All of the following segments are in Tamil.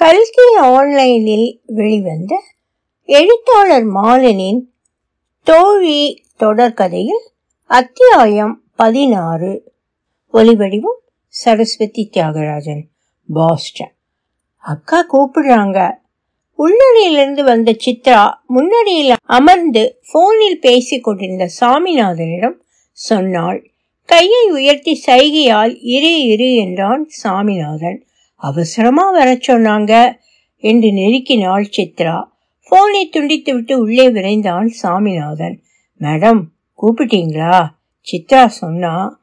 கல்கி ஆன்லைனில் வெளிவந்த எழுத்தாளர் மாலனின் தோழி தொடர்கதையில் அத்தியாயம் பதினாறு. ஒலிவடிவம் சரஸ்வதி தியாகராஜன் பாஸ்டன். அக்கா கூப்பிடுறாங்க. உள்ளறையிலிருந்து வந்த சித்ரா முன்னணியில் அமர்ந்து போனில் பேசிக் கொண்டிருந்த சாமிநாதனிடம் சொன்னாள் கையை உயர்த்தி சைகையால் இரு இரு என்றான் சாமிநாதன். அவசரமா வர சொன்னாங்க என்று நெருக்கினாள் சித்ரா. போனை துண்டித்துவிட்டு உள்ளே விரைந்தான் சாமிநாதன். மேடம் கூப்பிட்டீங்களா? சித்ரா சொன்னா.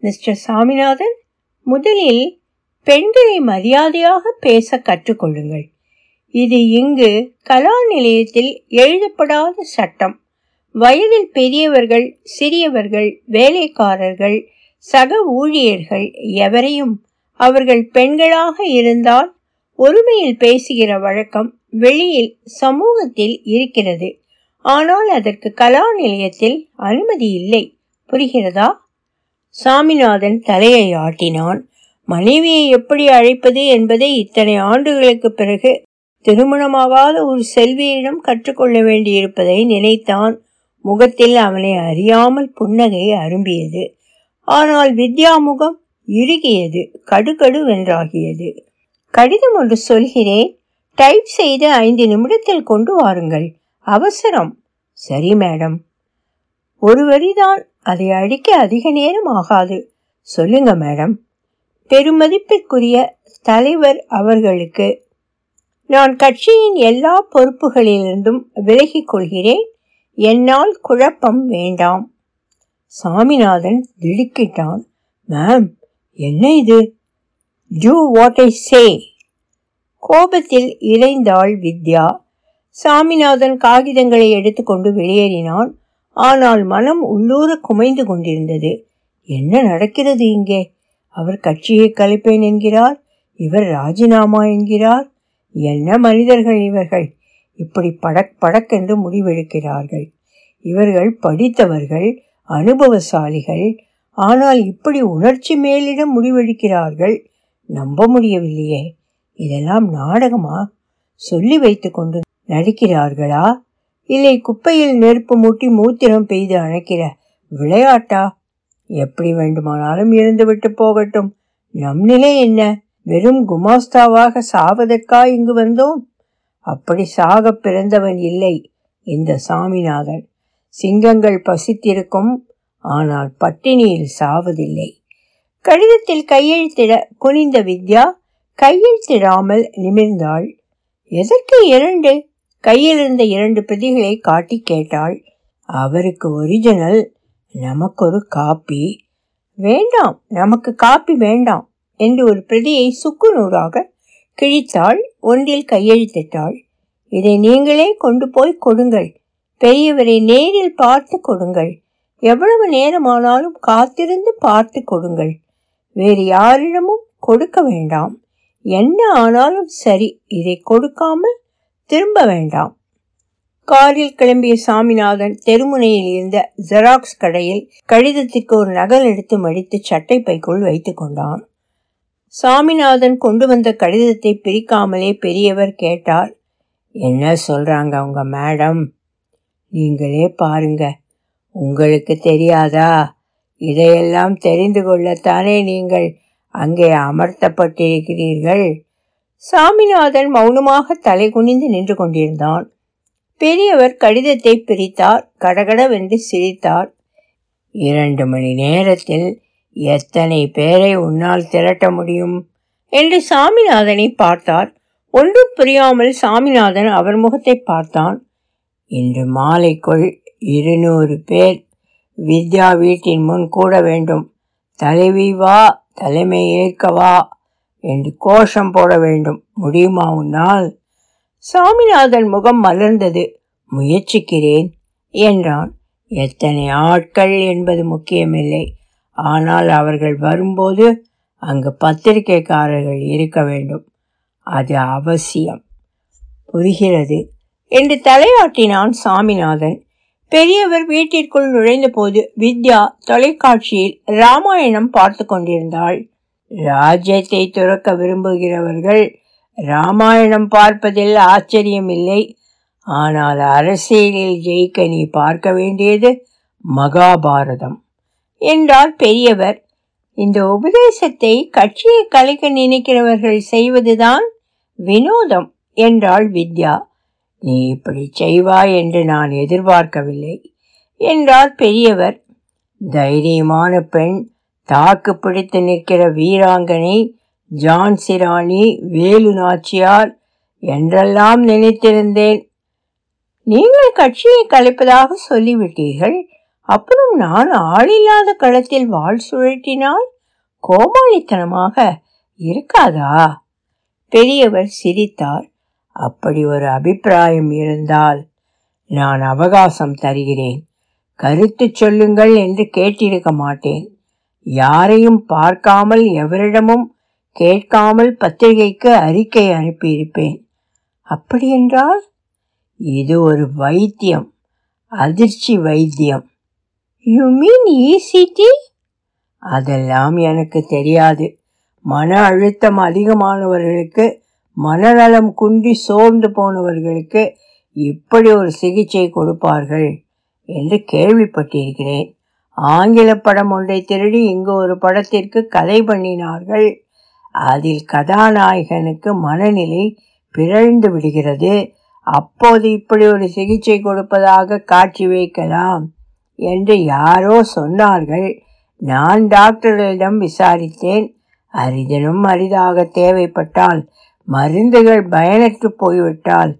மிஸ்டர் சாமிநாதன் முதலில் பெண்களை மரியாதையாக பேச கற்றுக்கொள்ளுங்கள். இது இங்கு கலா நிலையத்தில் எழுதப்படாத சட்டம். வயதில் பெரியவர்கள் சிறியவர்கள் வேலைக்காரர்கள் சக ஊழியர்கள் எவரையும் அவர்கள் பெண்களாக இருந்தால் ஒருமையில் பேசுகிற வழக்கம் வெளியில் சமூகத்தில் இருக்கிறது. ஆனால் அதற்கு கலா நிலையத்தில் அனுமதி இல்லை. புரிகிறதா? சாமிநாதன் தலையை ஆட்டினான். மனைவியை எப்படி அழைப்பது என்பதை இத்தனை ஆண்டுகளுக்கு பிறகு திருமணமாகாத ஒரு செல்வியிடம் கற்றுக்கொள்ள வேண்டியிருப்பதை நினைத்தான். முகத்தில் அவனை அறியாமல் புன்னகை அரும்பியது. ஆனால் வித்யா முகம் இறுகியது கடுகடு வென்றாகியது. கடிதம் ஒன்று சொல்கிறேன். டைப் செய்து ஐந்து நிமிடத்தில் கொண்டு வாருங்கள். அவசரம். சரி மேடம். ஒரு வரிதான். அதை அடிக்க அதிக நேரம் ஆகாது. சொல்லுங்க மேடம். பெருமதிப்பிற்குரிய தலைவர் அவர்களுக்கு நான் கட்சியின் எல்லா பொறுப்புகளிலிருந்தும் விலகிக் கொள்கிறேன். என்னால் குழப்பம் வேண்டாம். சாமிநாதன் திடுக்கிட்டான். மேம் என்ன இது? டூ வாட் ஐ சே கோபத்தில் இறைந்தாள் வித்யா. சாமிநாதன் காகிதங்களை எடுத்துக்கொண்டு வெளியேறினான். ஆனால் மனம் உள்ளூர குமைந்து கொண்டிருந்தது. என்ன நடக்கிறது இங்கே? அவர் கட்சியை கலைப்பேன் என்கிறார். இவர் ராஜினாமா என்கிறார். என்ன மனிதர்கள் இவர்கள்? இப்படி படக் படக்கென்று முடிவெடுக்கிறார்கள். இவர்கள் படித்தவர்கள் அனுபவசாலிகள் ஆனால் இப்படி உணர்ச்சி மேலிடம் முடிவெடுக்கிறார்கள்? நம்ப முடியவில்லையே. இதெல்லாம் நாடகமா? சொல்லி வைத்து கொண்டு நடிக்கிறார்களா? இல்லை குப்பையில் நெருப்பு மூட்டி மூத்திரம் பெய்து அணைக்கிற விளையாட்டா? எப்படி வேண்டுமானாலும் இருந்துவிட்டு போகட்டும். நம் நிலை என்ன? வெறும் குமாஸ்தாவாக சாவதற்கா இங்கு வந்தோம்? அப்படி சாக பிறந்தவன் இல்லை இந்த சாமிநாதன். சிங்கங்கள் பசித்திருக்கும் ஆனால் பட்டினியில் சாவதில்லை. கடிதத்தில் கையெழுத்திட குனிந்த வித்யா கையெழுத்திடாமல் நிமிர்ந்தாள். எதற்கு இரண்டு? கையிலிருந்த இரண்டு பிரதிகளை காட்டி கேட்டாள். அவருக்கு ஒரிஜினல் நமக்கு ஒரு காப்பி வேண்டாம் நமக்கு காப்பி வேண்டாம் என்று ஒரு பிரதியை சுக்கு நூறாக கிழித்தாள். ஒன்றில் கையெழுத்திட்டாள். இதை நீங்களே கொண்டு போய் கொடுங்கள். பெரியவரை நேரில் பார்த்து கொடுங்கள். எவ்வளவு நேரமானாலும் காத்திருந்து பார்த்து கொடுங்கள். வேறு யாரிடமும் கொடுக்க வேண்டாம். என்ன ஆனாலும் சரி இதை கொடுக்காமல் திரும்ப வேண்டாம். காரில் கிளம்பிய சாமிநாதன் தெருமுனையில் இருந்த ஜெராக்ஸ் கடையில் கடிதத்திற்கு ஒரு நகல் எடுத்து மடித்து சட்டை பைக்குள் வைத்து கொண்டான். சாமிநாதன் கொண்டு வந்த கடிதத்தை பிரிக்காமலே பெரியவர் கேட்டார் என்ன சொல்றாங்க உங்க மேடம்? நீங்களே பாருங்க. உங்களுக்கு தெரியாதா? இதையெல்லாம் தெரிந்து கொள்ளத்தானே நீங்கள் அங்கே அமர்த்தப்பட்டிருக்கிறீர்கள்? சாமிநாதன் மௌனமாக தலை குனிந்து நின்று கொண்டிருந்தான். பெரியவர் கடிதத்தை பிரித்தார் கடகடவென்று சிரித்தார். இரண்டு மணி நேரத்தில் எத்தனை பேரை உன்னால் திரட்ட முடியும்? என்று சாமிநாதனை பார்த்தார். ஒன்றும் புரியாமல் சாமிநாதன் அவர் முகத்தை பார்த்தான். இன்று மாலைக்குள் இருநூறு பேர் வித்யா வீட்டின் முன் கூட வேண்டும். தலைவி வா தலைமை ஏற்கவா என்று கோஷம் போட வேண்டும். முடியுமா உன்னால்? சாமிநாதன் முகம் மலர்ந்தது. முயற்சிக்கிறேன் என்றான். எத்தனை ஆட்கள் என்பது முக்கியமில்லை. ஆனால் அவர்கள் வரும்போது அங்கு பத்திரிகைக்காரர்கள் இருக்க வேண்டும். அது அவசியம். புரிகிறது. என்று தலையாட்டினான் சாமிநாதன். பெரியவர் வீட்டிற்குள் நுழைந்தபோது வித்யா தொலைக்காட்சியில் ராமாயணம் பார்த்து கொண்டிருந்தாள். ராஜ்யத்தை துறக்க விரும்புகிறவர்கள் ராமாயணம் பார்ப்பதில் ஆச்சரியமில்லை. ஆனால் அரசியலில் ஜெயிக்க நீ பார்க்க வேண்டியது மகாபாரதம் என்றார் பெரியவர். இந்த உபதேசத்தை கட்சியை கலைக்க நினைக்கிறவர்கள் செய்வதுதான் வினோதம் என்றாள் வித்யா. நீ இப்படி செய்வாய் என்று நான் எதிர்பார்க்கவில்லை என்றார் பெரியவர். தைரியமான பெண் தாக்கு பிடித்து நிற்கிற வீராங்கனை ஜான்சிராணி வேலு நாச்சியார் என்றெல்லாம் நினைத்திருந்தேன். நீங்கள் கட்சியை கலைப்பதாக சொல்லிவிட்டீர்கள் அப்புறம் நான் ஆளில்லாத களத்தில் வாழ் சுழற்றினால் கோமாளித்தனமாக இருக்காதா? பெரியவர் சிரித்தார். அப்படி ஒரு அபிப்பிராயம் இருந்தால் நான் அவகாசம் தருகிறேன். கருத்து சொல்லுங்கள் என்று கேட்டிருக்க மாட்டேன். யாரையும் பார்க்காமல் எவரிடமும் கேட்காமல் பத்திரிகைக்கு அறிக்கை அனுப்பியிருப்பேன். அப்படியென்றால் இது ஒரு வைத்தியம் அதிர்ச்சி வைத்தியம். யூ மீன் ஈசிடி அதெல்லாம் எனக்கு தெரியாது. மன அழுத்தம் அதிகமானவர்களுக்கு மனநலம் குன்றி சோர்ந்து போனவர்களுக்கு இப்படி ஒரு சிகிச்சை கொடுப்பார்கள் என்று கேள்விப்பட்டிருக்கிறேன். ஆங்கில படம் ஒன்றை திருடி இங்கு ஒரு படத்திற்கு கதை பண்ணினார்கள். அதில் கதாநாயகனுக்கு மனநிலை பிறழ்ந்து விடுகிறது. அப்போது இப்படி ஒரு சிகிச்சை கொடுப்பதாக காட்சி வைக்கலாம் என்று யாரோ சொன்னார்கள். நான் டாக்டர்களிடம் விசாரித்தேன். அரிதனும் அரிதாக தேவைப்பட்டால் மருந்துகள் பயனற்று போய்விட்டால்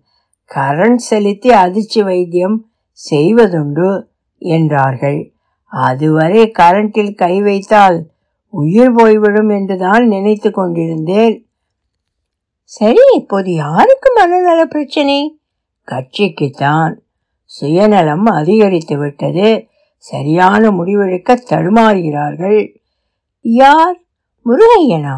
கரண்ட் செலுத்தி அதிர்ச்சி வைத்தியம் செய்வதுண்டு என்றார்கள். அதுவரை கரண்டில் கை வைத்தால் உயிர் போய்விடும் என்றுதான் நினைத்து கொண்டிருந்தேன். சரி இப்போது யாருக்கு மனநல பிரச்சனை? கட்சிக்குத்தான். சுயநலம் அதிகரித்து விட்டது. சரியான முடிவெடுக்க தடுமாறுகிறார்கள். யார்? முருகையனா?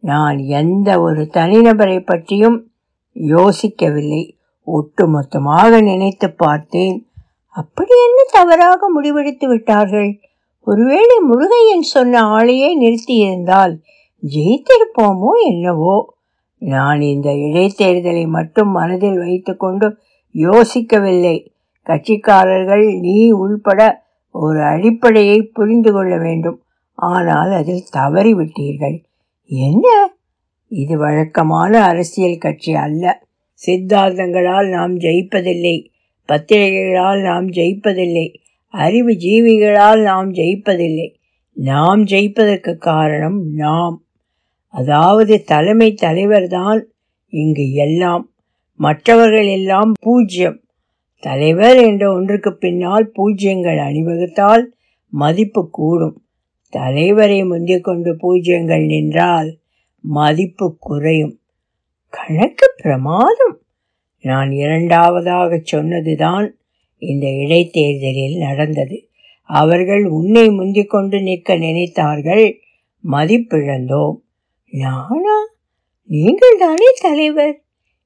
நான் எந்த ஒரு தனிநபரை பற்றியும் யோசிக்கவில்லை. ஒட்டுமொத்தமாக நினைத்து பார்த்தேன். அப்படி என்ன தவறாக முடிவெடுத்து விட்டார்கள்? ஒருவேளை முருகையன் சொன்ன ஆளையே நிறுத்தியிருந்தால் ஜெயித்திருப்போமோ என்னவோ? நான் இந்த இடைத்தேர்தலை மட்டும் மனதில் வைத்துக்கொண்டு யோசிக்கவில்லை. கட்சிக்காரர்கள் நீ உள்பட ஒரு அடிப்படையை புரிந்து கொள்ள வேண்டும். ஆனால் அதில் தவறிவிட்டீர்கள். என்ன? இது வழக்கமான அரசியல் கட்சி அல்ல. சித்தாந்தங்களால் நாம் ஜெயிப்பதில்லை. பத்திரிகைகளால் நாம் ஜெயிப்பதில்லை. அறிவு ஜீவிகளால் நாம் ஜெயிப்பதில்லை. நாம் ஜெயிப்பதற்கு காரணம் நாம். அதாவது தலைமை தலைவர்தான் இங்கு எல்லாம். மற்றவர்கள் எல்லாம் பூஜ்யம். தலைவர் என்ற ஒன்றுக்கு பின்னால் பூஜ்யங்கள் அணிவகுத்தால் மதிப்பு கூடும். தலைவரை முந்திக் கொண்டு பூஜ்யங்கள் நின்றால் மதிப்பு குறையும். கணக்கு பிரமாதம். நான் இரண்டாவதாக சொன்னதுதான் இந்த இடைத்தேர்தலில் நடந்தது. அவர்கள் உன்னை முந்திக் கொண்டு நிற்க நினைத்தார்கள். மதிப்பிழந்தோம். நானா? நீங்கள் தானே தலைவர்?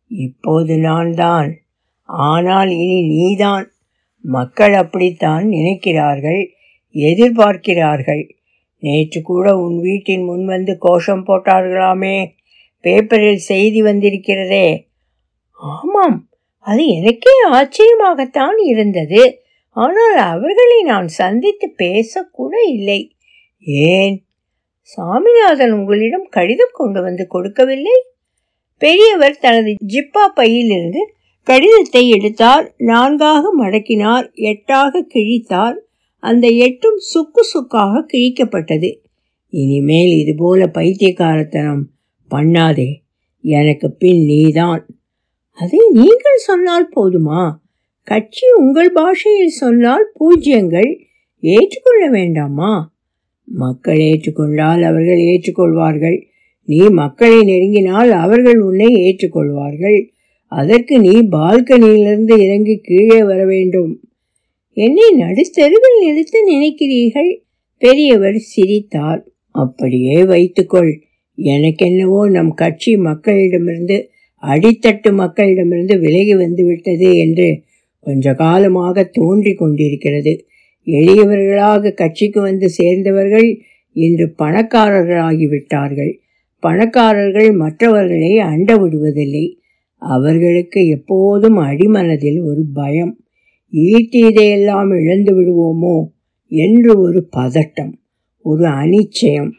இப்போது நான் தான் ஆனால் இனி நீதான். மக்கள் அப்படித்தான் நினைக்கிறார்கள் எதிர்பார்க்கிறார்கள். நேற்று கூட உன் வீட்டின் முன் வந்து கோஷம் போட்டார்களாமே. பேப்பரில் செய்தி வந்திருக்கிறதே. ஆமாம் அது எனக்கே ஆச்சரியமாகத்தான் இருந்தது. ஆனால் அவர்களை நான் சந்தித்து பேசக்கூட இல்லை. ஏன்? சாமிநாதன் உங்களிடம் கடிதம் கொண்டு வந்து கொடுக்கவில்லை? பெரியவர் தனது ஜிப்பா பையிலிருந்து கடிதத்தை எடுத்தார் நான்காக மடக்கினார் எட்டாக கிழித்தார் அந்த எட்டும் சுக்கு சுக்காக கிழிக்கப்பட்டது. இனிமேல் இதுபோல பைத்தியக்காரத்தனம் பண்ணாதே. எனக்கு பின் நீதான். அதை நீங்கள் சொன்னால் போதுமா? கட்சி உங்கள் பாஷையில் சொன்னால் பூஜ்யங்கள் ஏற்றுக்கொள்ள வேண்டாமா? மக்கள் ஏற்றுக்கொண்டால் அவர்கள் ஏற்றுக்கொள்வார்கள். நீ மக்களை நெருங்கினால் அவர்கள் உன்னை ஏற்றுக்கொள்வார்கள். அதற்கு நீ பால்கனியிலிருந்து இறங்கி கீழே வர வேண்டும். என்னை நடுத்தெருவில் நிறுத்த நினைக்கிறீர்கள்? பெரியவர் சிரித்தார். அப்படியே வைத்துக்கொள். எனக்கென்னவோ நம் கட்சி மக்களிடமிருந்து அடித்தட்டு மக்களிடமிருந்து விலகி வந்து விட்டது என்று கொஞ்ச காலமாக தோன்றி கொண்டிருக்கிறது. எளியவர்களாக கட்சிக்கு வந்து சேர்ந்தவர்கள் இன்று பணக்காரர்களாகிவிட்டார்கள். பணக்காரர்கள் மற்றவர்களை அண்ட விடுவதில்லை அவர்களுக்கு எப்போதும் அடிமனதில் ஒரு பயம். ஈட்டியதையெல்லாம் இழந்து விடுவோமோ என்று ஒரு பதட்டம் ஒரு அனிச்சயம்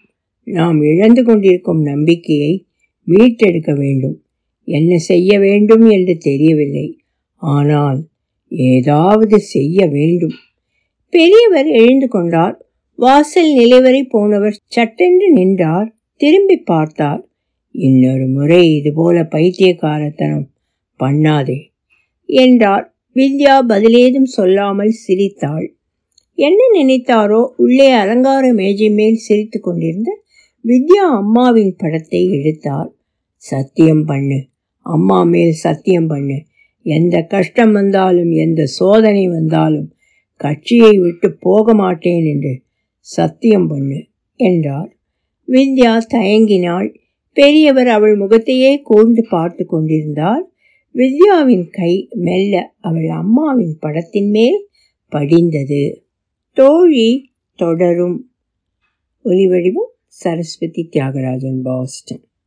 நாம் இழந்து கொண்டிருக்கும் நம்பிக்கையை மீட்டெடுக்க வேண்டும். என்ன செய்ய வேண்டும் என்று தெரியவில்லை. ஆனால் ஏதாவது செய்ய வேண்டும். பெரியவர் எழுந்து கொண்டார். வாசல் நிலைவரை போனவர் சட்டென்று நின்றார். திரும்பி பார்த்தார். இன்னொரு முறை இதுபோல பைத்தியக்காரத்தனம் பண்ணாதே என்றார். வித்யா பதிலேதும் சொல்லாமல் சிரித்தாள். என்ன நினைத்தாரோ உள்ளே அலங்கார மேஜை மேல் சிரித்து கொண்டிருந்த வித்யா அம்மாவின் படத்தை எடுத்தார் சத்தியம் பண்ணு அம்மா மேல் சத்தியம் பண்ணு. எந்த கஷ்டம் வந்தாலும் எந்த சோதனை வந்தாலும் கட்சியை விட்டு போக மாட்டேன் என்று சத்தியம் பண்ணு என்றார் வித்யா தயங்கினாள். பெரியவர் அவள் முகத்தையே கூர்ந்து பார்த்து கொண்டிருந்தார். வித்யாவின் கை மெல்ல அவள் அம்மாவின் படத்தின் மேல் படிந்தது. தோழி தொடரும். ஒலிவடிவம் சரஸ்வதி தியாகராஜன் பாஸ்டன்.